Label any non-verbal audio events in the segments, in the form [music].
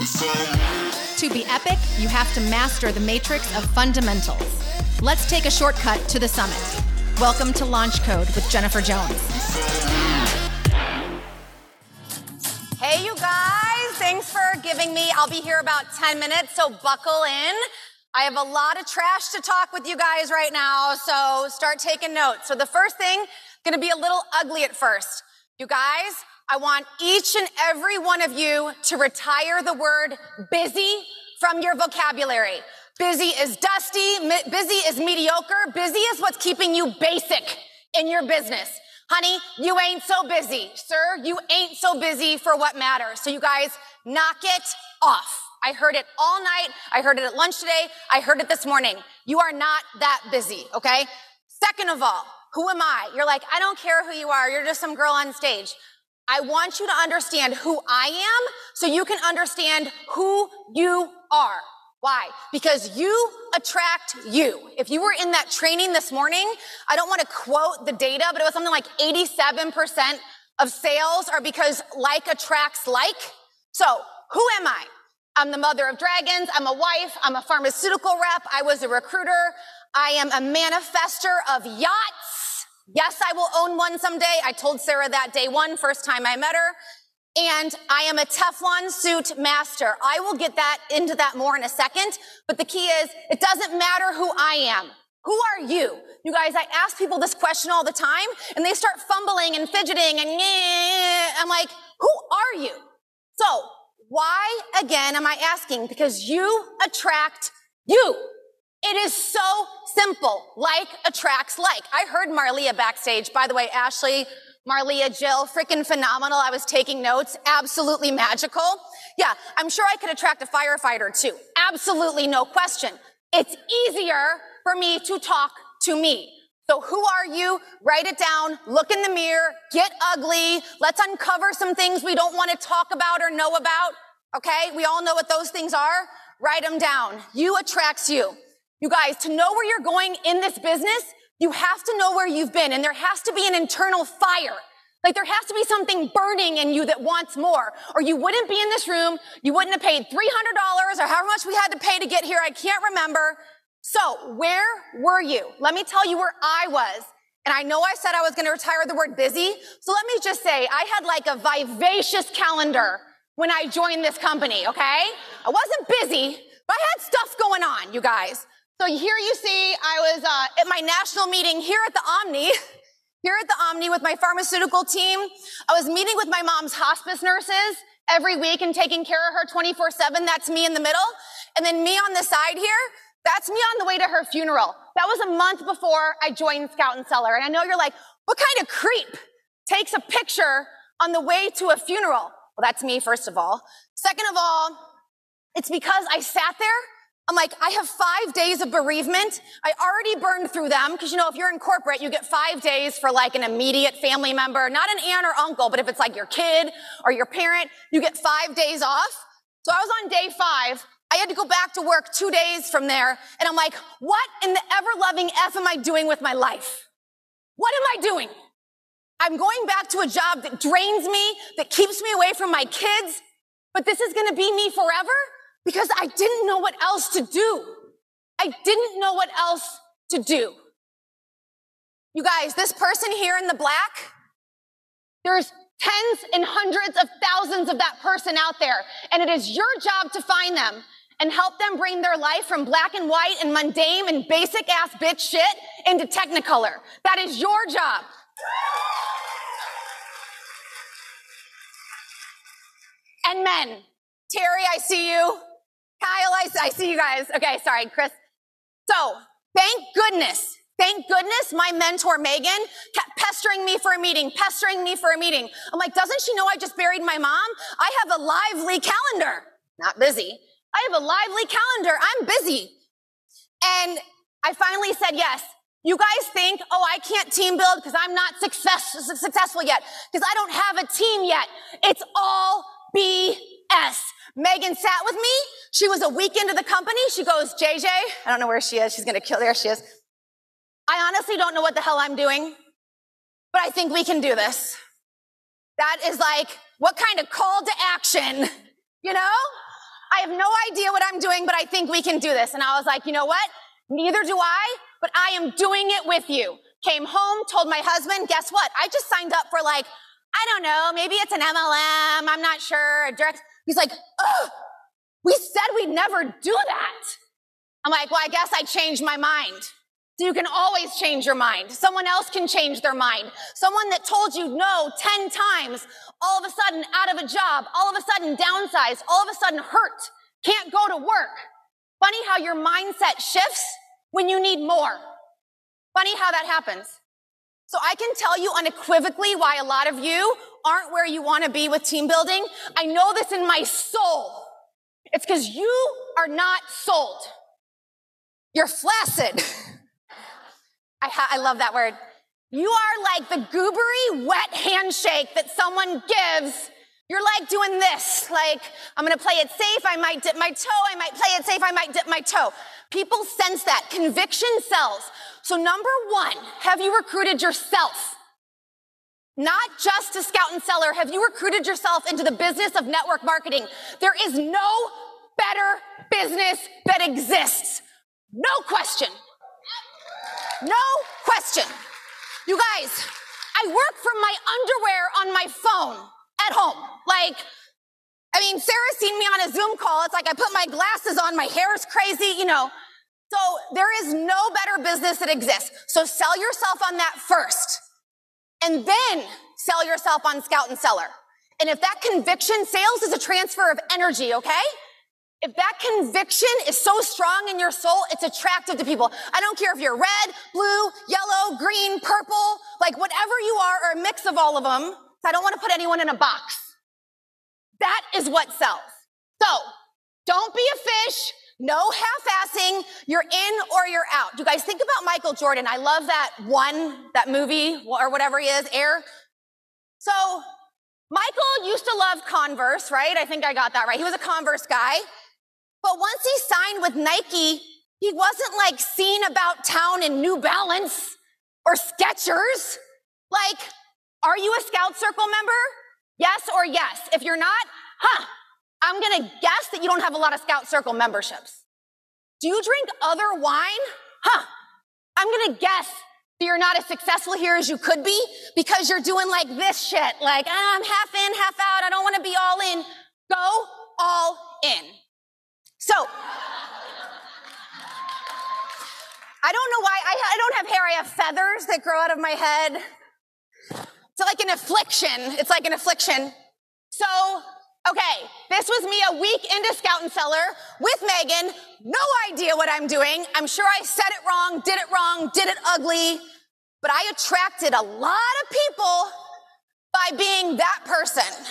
To be epic, you have to master the matrix of fundamentals. Let's take a shortcut to the summit. Welcome to Launch Code with Jennifer Jones. Hey, you guys, thanks for giving me. I'll be here about 10 minutes, so buckle in. I have a lot of trash to talk with you guys right now, so start taking notes. So, the first thing, gonna be a little ugly at first. You guys, I want each and every one of you to retire the word busy from your vocabulary. Busy is dusty, busy is mediocre, busy is what's keeping you basic in your business. Honey, you ain't so busy. Sir, you ain't so busy for what matters. So you guys, knock it off. I heard it all night. I heard it at lunch today. I heard it this morning. You are not that busy, okay? Second of all, who am I? You're like, I don't care who you are. You're just some girl on stage. I want you to understand who I am so you can understand who you are. Why? Because you attract you. If you were in that training this morning, I don't want to quote the data, but it was something like 87% of sales are because like attracts like. So who am I? I'm the mother of dragons. I'm a wife. I'm a pharmaceutical rep. I was a recruiter. I am a manifester of yachts. Yes, I will own one someday. I told Sarah that day one, first time I met her. And I am a Teflon suit master. I will get that into that more in a second. But the key is it doesn't matter who I am. Who are you? You guys, I ask people this question all the time and they start fumbling and fidgeting and I'm like, who are you? So why again am I asking? Because you attract you. It is so simple. Like attracts like. I heard Marlia backstage. By the way, Ashley, Marlia, Jill, freaking phenomenal. I was taking notes. Absolutely magical. Yeah, I'm sure I could attract a firefighter too. Absolutely no question. It's easier for me to talk to me. So who are you? Write it down, look in the mirror, get ugly. Let's uncover some things we don't want to talk about or know about. Okay? We all know what those things are. Write them down. You attracts you. You guys, to know where you're going in this business, you have to know where you've been and there has to be an internal fire. Like there has to be something burning in you that wants more, or you wouldn't be in this room. You wouldn't have paid $300 or however much we had to pay to get here. I can't remember. So where were you? Let me tell you where I was. And I know I said I was going to retire the word busy. So let me just say I had like a vivacious calendar when I joined this company. Okay. I wasn't busy, but I had stuff going on, you guys. So here you see, I was uh, at my national meeting here at the Omni, [laughs] here at the Omni with my pharmaceutical team. I was meeting with my mom's hospice nurses every week and taking care of her 24 7. That's me in the middle. And then me on the side here, that's me on the way to her funeral. That was a month before I joined Scout and Cellar. And I know you're like, what kind of creep takes a picture on the way to a funeral? Well, that's me, first of all. Second of all, it's because I sat there I'm like, I have five days of bereavement. I already burned through them because you know, if you're in corporate, you get five days for like an immediate family member, not an aunt or uncle, but if it's like your kid or your parent, you get five days off. So I was on day five. I had to go back to work two days from there. And I'm like, what in the ever loving F am I doing with my life? What am I doing? I'm going back to a job that drains me, that keeps me away from my kids, but this is going to be me forever because I didn't know what else to do. I didn't know what else to do. You guys, this person here in the black, there's tens and hundreds of thousands of that person out there. And it is your job to find them and help them bring their life from black and white and mundane and basic ass bitch shit into technicolor. That is your job. And men, Terry, I see you. Kyle, I, I see you guys. Okay, sorry, Chris. So, thank goodness, thank goodness my mentor Megan kept pestering me for a meeting, pestering me for a meeting. I'm like, doesn't she know I just buried my mom? I have a lively calendar. Not busy. I have a lively calendar. I'm busy. And I finally said yes. You guys think, oh, I can't team build because I'm not success, successful yet, because I don't have a team yet. It's all BS. Megan sat with me. She was a week into the company. She goes, JJ, I don't know where she is. She's going to kill. There she is. I honestly don't know what the hell I'm doing, but I think we can do this. That is like, what kind of call to action? You know? I have no idea what I'm doing, but I think we can do this. And I was like, you know what? Neither do I, but I am doing it with you. Came home, told my husband, guess what? I just signed up for like, I don't know, maybe it's an MLM, I'm not sure, direct. He's like, oh, we said we'd never do that. I'm like, well, I guess I changed my mind. So you can always change your mind. Someone else can change their mind. Someone that told you no 10 times, all of a sudden out of a job, all of a sudden downsized, all of a sudden hurt, can't go to work. Funny how your mindset shifts when you need more. Funny how that happens. So I can tell you unequivocally why a lot of you aren't where you want to be with team building. I know this in my soul. It's because you are not sold. You're flaccid. [laughs] I, ha- I love that word. You are like the goobery, wet handshake that someone gives. You're like doing this, like, I'm gonna play it safe, I might dip my toe, I might play it safe, I might dip my toe. People sense that. Conviction sells. So, number one, have you recruited yourself? Not just a Scout and Cellar, have you recruited yourself into the business of network marketing? There is no better business that exists. No question. No question. You guys, I work from my underwear on my phone at home. Like, I mean, Sarah's seen me on a Zoom call. It's like I put my glasses on, my hair is crazy, you know. So there is no better business that exists. So sell yourself on that first. And then sell yourself on Scout and Cellar. And if that conviction, sales is a transfer of energy, okay? If that conviction is so strong in your soul, it's attractive to people. I don't care if you're red, blue, yellow, green, purple, like whatever you are, or a mix of all of them. I don't want to put anyone in a box. That is what sells. So don't be a fish. No half-assing. You're in or you're out. Do you guys think about Michael Jordan? I love that one, that movie or whatever he is, Air. So Michael used to love Converse, right? I think I got that right. He was a Converse guy. But once he signed with Nike, he wasn't like seen about town in New Balance or Skechers. Like, are you a Scout Circle member? Yes or yes? If you're not, huh, I'm gonna guess that you don't have a lot of Scout Circle memberships. Do you drink other wine? Huh, I'm gonna guess that you're not as successful here as you could be because you're doing like this shit. Like, ah, I'm half in, half out. I don't wanna be all in. Go all in. So, I don't know why I, I, don't have hair. I have feathers that grow out of my head. It's like an affliction. It's like an affliction. So, okay, this was me a week into Scout and Cellar with Megan. No idea what I'm doing. I'm sure I said it wrong, did it wrong, did it ugly, but I attracted a lot of people by being that person.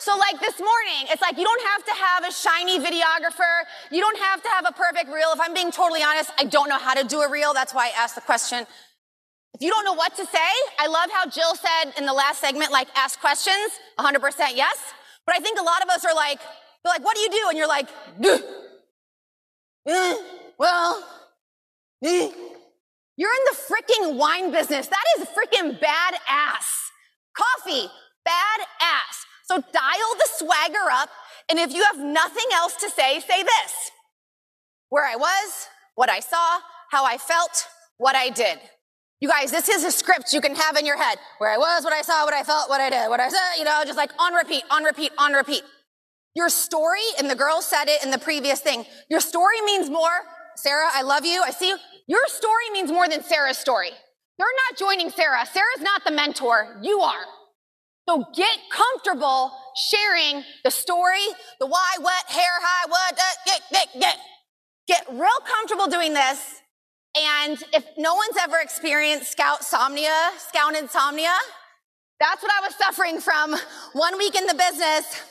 So, like this morning, it's like you don't have to have a shiny videographer. You don't have to have a perfect reel. If I'm being totally honest, I don't know how to do a reel. That's why I asked the question. If you don't know what to say, I love how Jill said in the last segment, like, ask questions, 100% yes. But I think a lot of us are like, they're like, what do you do? And you're like, eh, well, eh. you're in the freaking wine business. That is freaking badass. Coffee, badass. So dial the swagger up. And if you have nothing else to say, say this. Where I was, what I saw, how I felt, what I did. You guys, this is a script you can have in your head. Where I was, what I saw, what I felt, what I did, what I said, you know, just like on repeat, on repeat, on repeat. Your story, and the girl said it in the previous thing, your story means more. Sarah, I love you. I see you. Your story means more than Sarah's story. They're not joining Sarah. Sarah's not the mentor. You are. So get comfortable sharing the story, the why, what, hair, high, what, uh, get, get, get. Get real comfortable doing this. And if no one's ever experienced scout somnia, scout insomnia, that's what I was suffering from one week in the business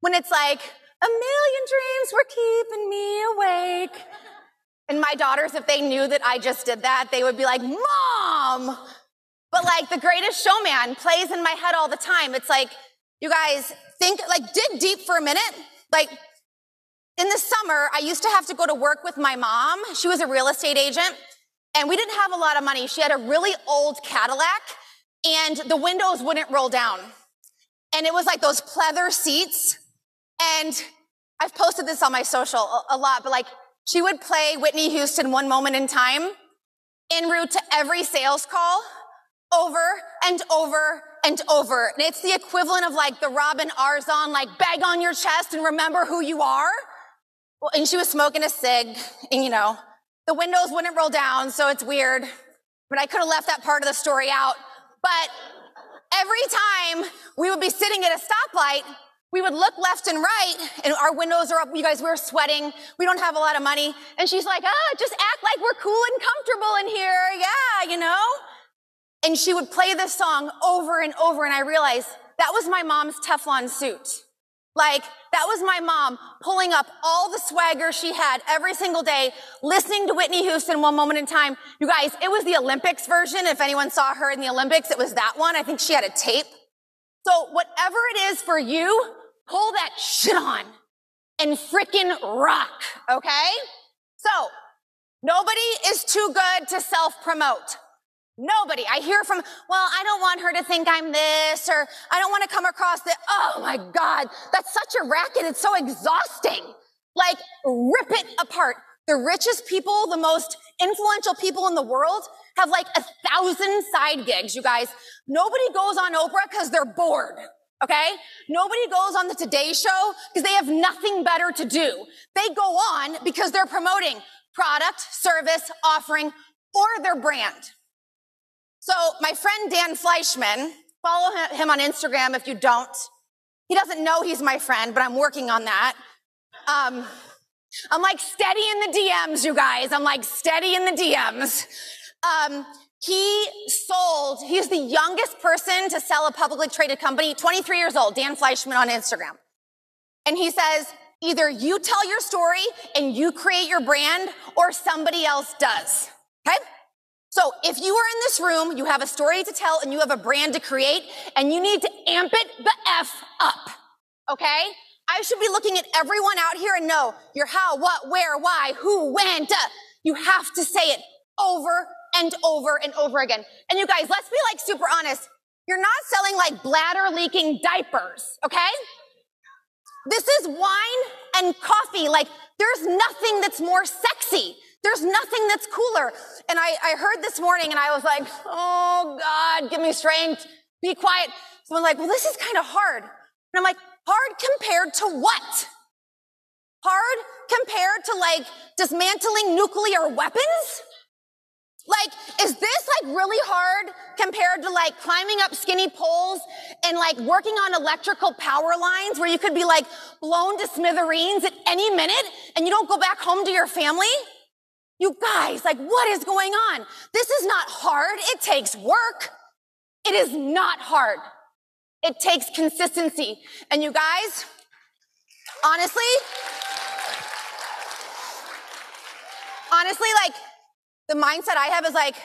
when it's like, a million dreams were keeping me awake. And my daughters, if they knew that I just did that, they would be like, Mom, but like the greatest showman plays in my head all the time. It's like, you guys think, like, dig deep for a minute. Like, in the summer, I used to have to go to work with my mom. She was a real estate agent, and we didn't have a lot of money. She had a really old Cadillac, and the windows wouldn't roll down. And it was like those pleather seats. And I've posted this on my social a, lot, but like she would play Whitney Houston one moment in time en route to every sales call over and over and over. And it's the equivalent of like the Robin Arzon, like bag on your chest and remember who you are. Well, and she was smoking a cig and you know, the windows wouldn't roll down. So it's weird, but I could have left that part of the story out. But every time we would be sitting at a stoplight, we would look left and right and our windows are up. You guys, we're sweating. We don't have a lot of money. And she's like, ah, just act like we're cool and comfortable in here. Yeah, you know? And she would play this song over and over. And I realized that was my mom's Teflon suit. Like, that was my mom pulling up all the swagger she had every single day, listening to Whitney Houston one moment in time. You guys, it was the Olympics version. If anyone saw her in the Olympics, it was that one. I think she had a tape. So whatever it is for you, pull that shit on and freaking rock. Okay? So nobody is too good to self promote. Nobody. I hear from, well, I don't want her to think I'm this, or I don't want to come across that. Oh my God, that's such a racket. It's so exhausting. Like, rip it apart. The richest people, the most influential people in the world have like a thousand side gigs, you guys. Nobody goes on Oprah because they're bored. Okay? Nobody goes on the Today Show because they have nothing better to do. They go on because they're promoting product, service, offering, or their brand. So my friend Dan Fleyshman, follow him on Instagram if you don't. He doesn't know he's my friend, but I'm working on that. Um, I'm like steady in the DMs, you guys. I'm like steady in the DMs. Um, he sold, he's the youngest person to sell a publicly traded company, 23 years old, Dan Fleyshman on Instagram. And he says, either you tell your story and you create your brand or somebody else does. Okay? So if you are in this room, you have a story to tell and you have a brand to create and you need to amp it the F up. Okay? I should be looking at everyone out here and know your how, what, where, why, who, when, duh. You have to say it over and over and over again. And you guys, let's be like super honest. You're not selling like bladder leaking diapers, okay? This is wine and coffee. Like there's nothing that's more sexy there's nothing that's cooler. And I, I heard this morning and I was like, oh God, give me strength. Be quiet. Someone's like, well, this is kind of hard. And I'm like, hard compared to what? Hard compared to like dismantling nuclear weapons? Like, is this like really hard compared to like climbing up skinny poles and like working on electrical power lines where you could be like blown to smithereens at any minute and you don't go back home to your family? You guys, like, what is going on? This is not hard. It takes work. It is not hard. It takes consistency. And you guys, honestly, honestly, like, the mindset I have is like,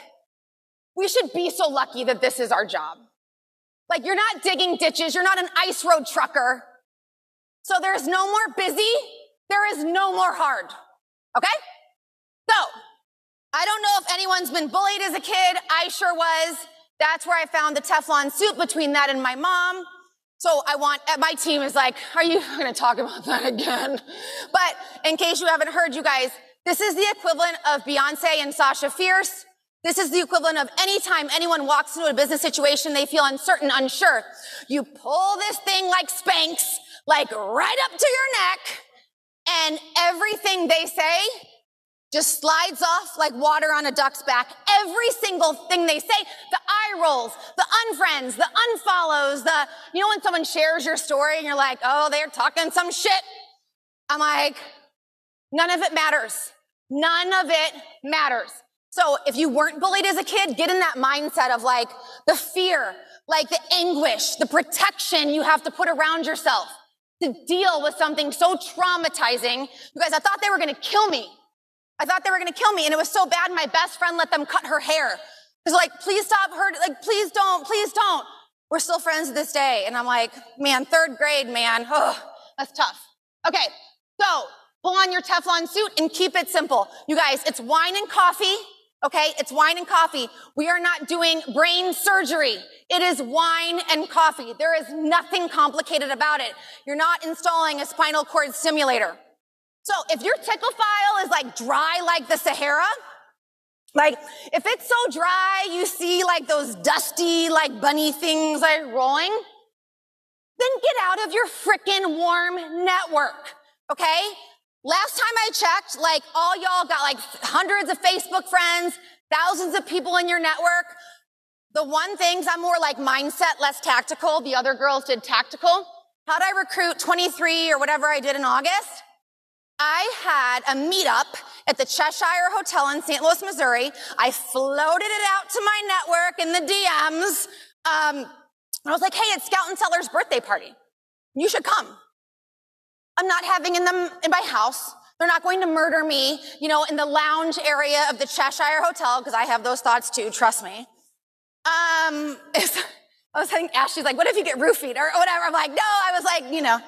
we should be so lucky that this is our job. Like, you're not digging ditches. You're not an ice road trucker. So there's no more busy. There is no more hard. Okay? So, I don't know if anyone's been bullied as a kid. I sure was. That's where I found the Teflon suit between that and my mom. So I want, uh, my team is like, are you [laughs] going to talk about that again? But in case you haven't heard, you guys, this is the equivalent of Beyonce and Sasha Fierce. This is the equivalent of any time anyone walks into a business situation, they feel uncertain, unsure. You pull this thing like Spanx, like right up to your neck, and everything they say just slides off like water on a duck's back. Every single thing they say, the eye rolls, the unfriends, the unfollows, the, you know, when someone shares your story and you're like, oh, they're talking some shit. I'm like, none of it matters. None of it matters. So if you weren't bullied as a kid, get in that mindset of like the fear, like the anguish, the protection you have to put around yourself to deal with something so traumatizing. You guys, I thought they were going to kill me. I thought they were going to kill me. And it was so bad. My best friend let them cut her hair. It was like, please stop her. Like, please don't, please don't. We're still friends to this day. And I'm like, man, third grade, man. Oh, that's tough. Okay. So pull on your Teflon suit and keep it simple. You guys, it's wine and coffee Okay, it's wine and coffee. We are not doing brain surgery. It is wine and coffee. There is nothing complicated about it. You're not installing a spinal cord stimulator. So if your tickle file is like dry like the Sahara, like if it's so dry you see like those dusty like bunny things like rolling, then get out of your freaking warm network. Okay? Last time I checked, like all y'all got like hundreds of Facebook friends, thousands of people in your network. The one things I'm more like mindset, less tactical. The other girls did tactical. How'd I recruit 23 or whatever I did in August? I had a meetup at the Cheshire Hotel in St. Louis, Missouri. I floated it out to my network in the DMs. Um, I was like, hey, it's Scout and Cellar's birthday party. You should come. I'm not having in them in my house. They're not going to murder me, you know, in the lounge area of the Cheshire Hotel, because I have those thoughts too, trust me. Um, [laughs] I was saying, Ashley's like, what if you get roofied or whatever? I'm like, no, I was like, you know.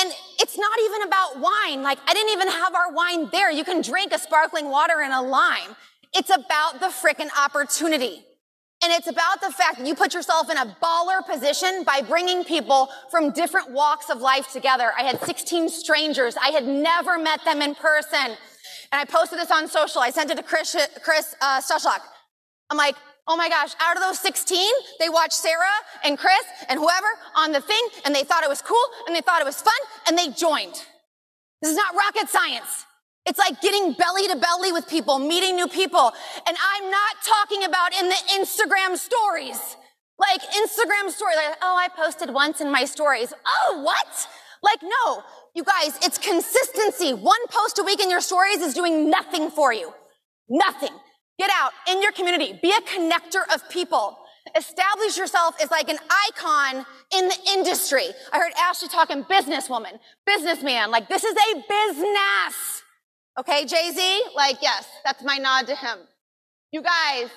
And it's not even about wine. Like, I didn't even have our wine there. You can drink a sparkling water and a lime. It's about the frickin' opportunity. And it's about the fact that you put yourself in a baller position by bringing people from different walks of life together. I had 16 strangers. I had never met them in person. And I posted this on social. I sent it to Chris, Chris uh, I'm like, oh my gosh, out of those 16, they watched Sarah and Chris and whoever on the thing and they thought it was cool and they thought it was fun and they joined. This is not rocket science. It's like getting belly to belly with people, meeting new people. And I'm not talking about in the Instagram stories. Like Instagram story, like, oh, I posted once in my stories. Oh, what? Like, no, you guys, it's consistency. One post a week in your stories is doing nothing for you. Nothing. Get out in your community. Be a connector of people. Establish yourself as like an icon in the industry. I heard Ashley talking businesswoman, businessman. Like, this is a business. Okay, Jay Z? Like, yes, that's my nod to him. You guys,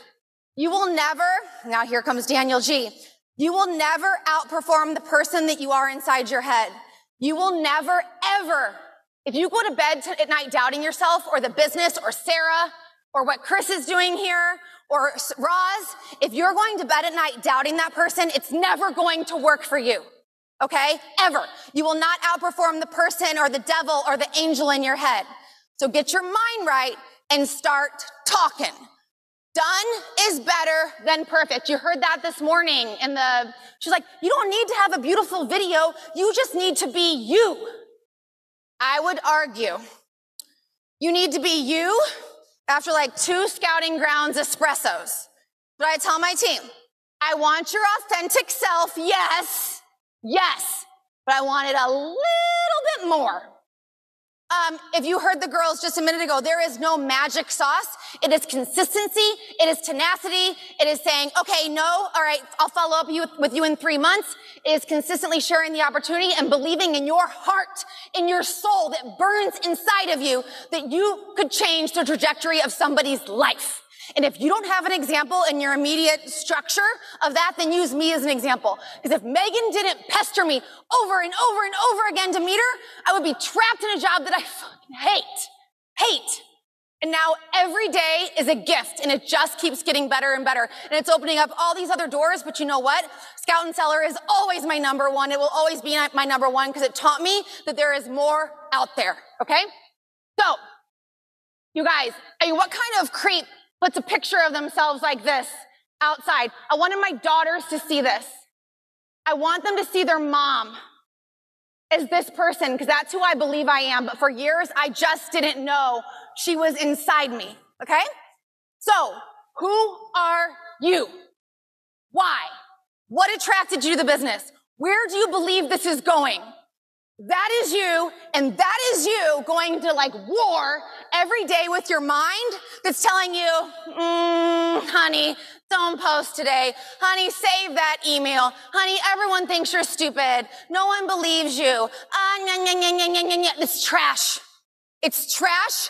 you will never, now here comes Daniel G. You will never outperform the person that you are inside your head. You will never, ever, if you go to bed at night doubting yourself or the business or Sarah or what Chris is doing here or Roz, if you're going to bed at night doubting that person, it's never going to work for you. Okay? Ever. You will not outperform the person or the devil or the angel in your head. So get your mind right and start talking. Done is better than perfect. You heard that this morning in the, she's like, you don't need to have a beautiful video. You just need to be you. I would argue you need to be you after like two scouting grounds espressos. But I tell my team, I want your authentic self. Yes. Yes. But I want it a little bit more. Um, if you heard the girls just a minute ago, there is no magic sauce. It is consistency. It is tenacity. It is saying, okay, no, all right, I'll follow up with you in three months. It is consistently sharing the opportunity and believing in your heart, in your soul that burns inside of you that you could change the trajectory of somebody's life. And if you don't have an example in your immediate structure of that, then use me as an example. Because if Megan didn't pester me over and over and over again to meet her, I would be trapped in a job that I fucking hate. Hate. And now every day is a gift and it just keeps getting better and better. And it's opening up all these other doors. But you know what? Scout and Cellar is always my number one. It will always be my number one because it taught me that there is more out there. Okay? So, you guys, I mean, what kind of creep puts a picture of themselves like this outside. I wanted my daughters to see this. I want them to see their mom as this person because that's who I believe I am. But for years, I just didn't know she was inside me. Okay? So, who are you? Why? What attracted you to the business? Where do you believe this is going? That is you, and that is you going to like war every day with your mind that's telling you, mm, honey, don't post today. Honey, save that email. Honey, everyone thinks you're stupid. No one believes you. Ah, uh, nah, nah, nah, nah, nah, It's trash. It's trash.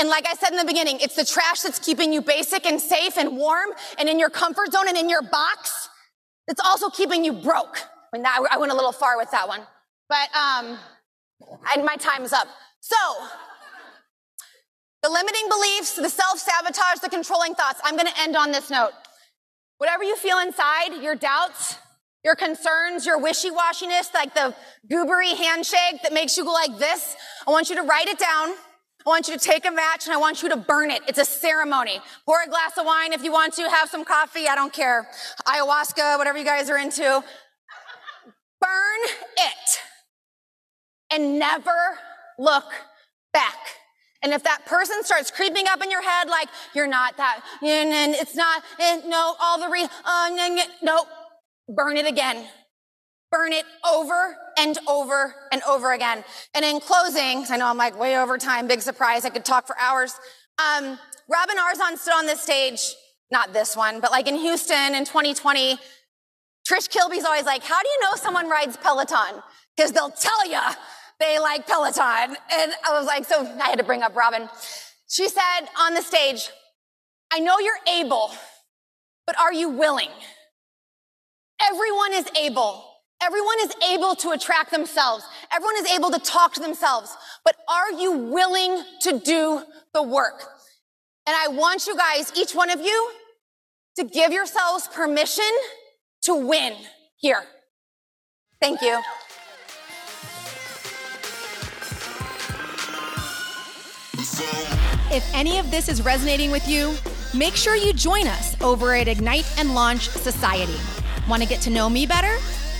And like I said in the beginning, it's the trash that's keeping you basic and safe and warm and in your comfort zone and in your box. It's also keeping you broke. I mean, that, I went a little far with that one. But um, and my time is up. So The limiting beliefs, the self sabotage, the controlling thoughts. I'm going to end on this note. Whatever you feel inside, your doubts, your concerns, your wishy washiness, like the goobery handshake that makes you go like this, I want you to write it down. I want you to take a match and I want you to burn it. It's a ceremony. Pour a glass of wine if you want to, have some coffee, I don't care. Ayahuasca, whatever you guys are into. Burn it and never look back. And if that person starts creeping up in your head, like you're not that, and it's not, and no, all the re, uh, no, burn it again. Burn it over and over and over again. And in closing, I know I'm like way over time, big surprise, I could talk for hours. Um, Robin Arzon stood on this stage, not this one, but like in Houston in 2020. Trish Kilby's always like, how do you know someone rides Peloton? Because they'll tell you they like Peloton. And I was like, so I had to bring up Robin. She said on the stage, I know you're able, but are you willing? Everyone is able. Everyone is able to attract themselves. Everyone is able to talk to themselves. But are you willing to do the work? And I want you guys, each one of you, to give yourselves permission to win here. Thank you. If any of this is resonating with you, make sure you join us over at Ignite and Launch Society. Want to get to know me better?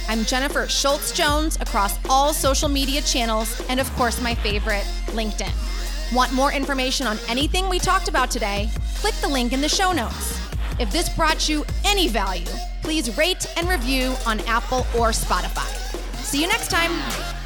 I'm Jennifer Schultz Jones across all social media channels and, of course, my favorite, LinkedIn. Want more information on anything we talked about today? Click the link in the show notes. If this brought you any value, please rate and review on Apple or Spotify. See you next time.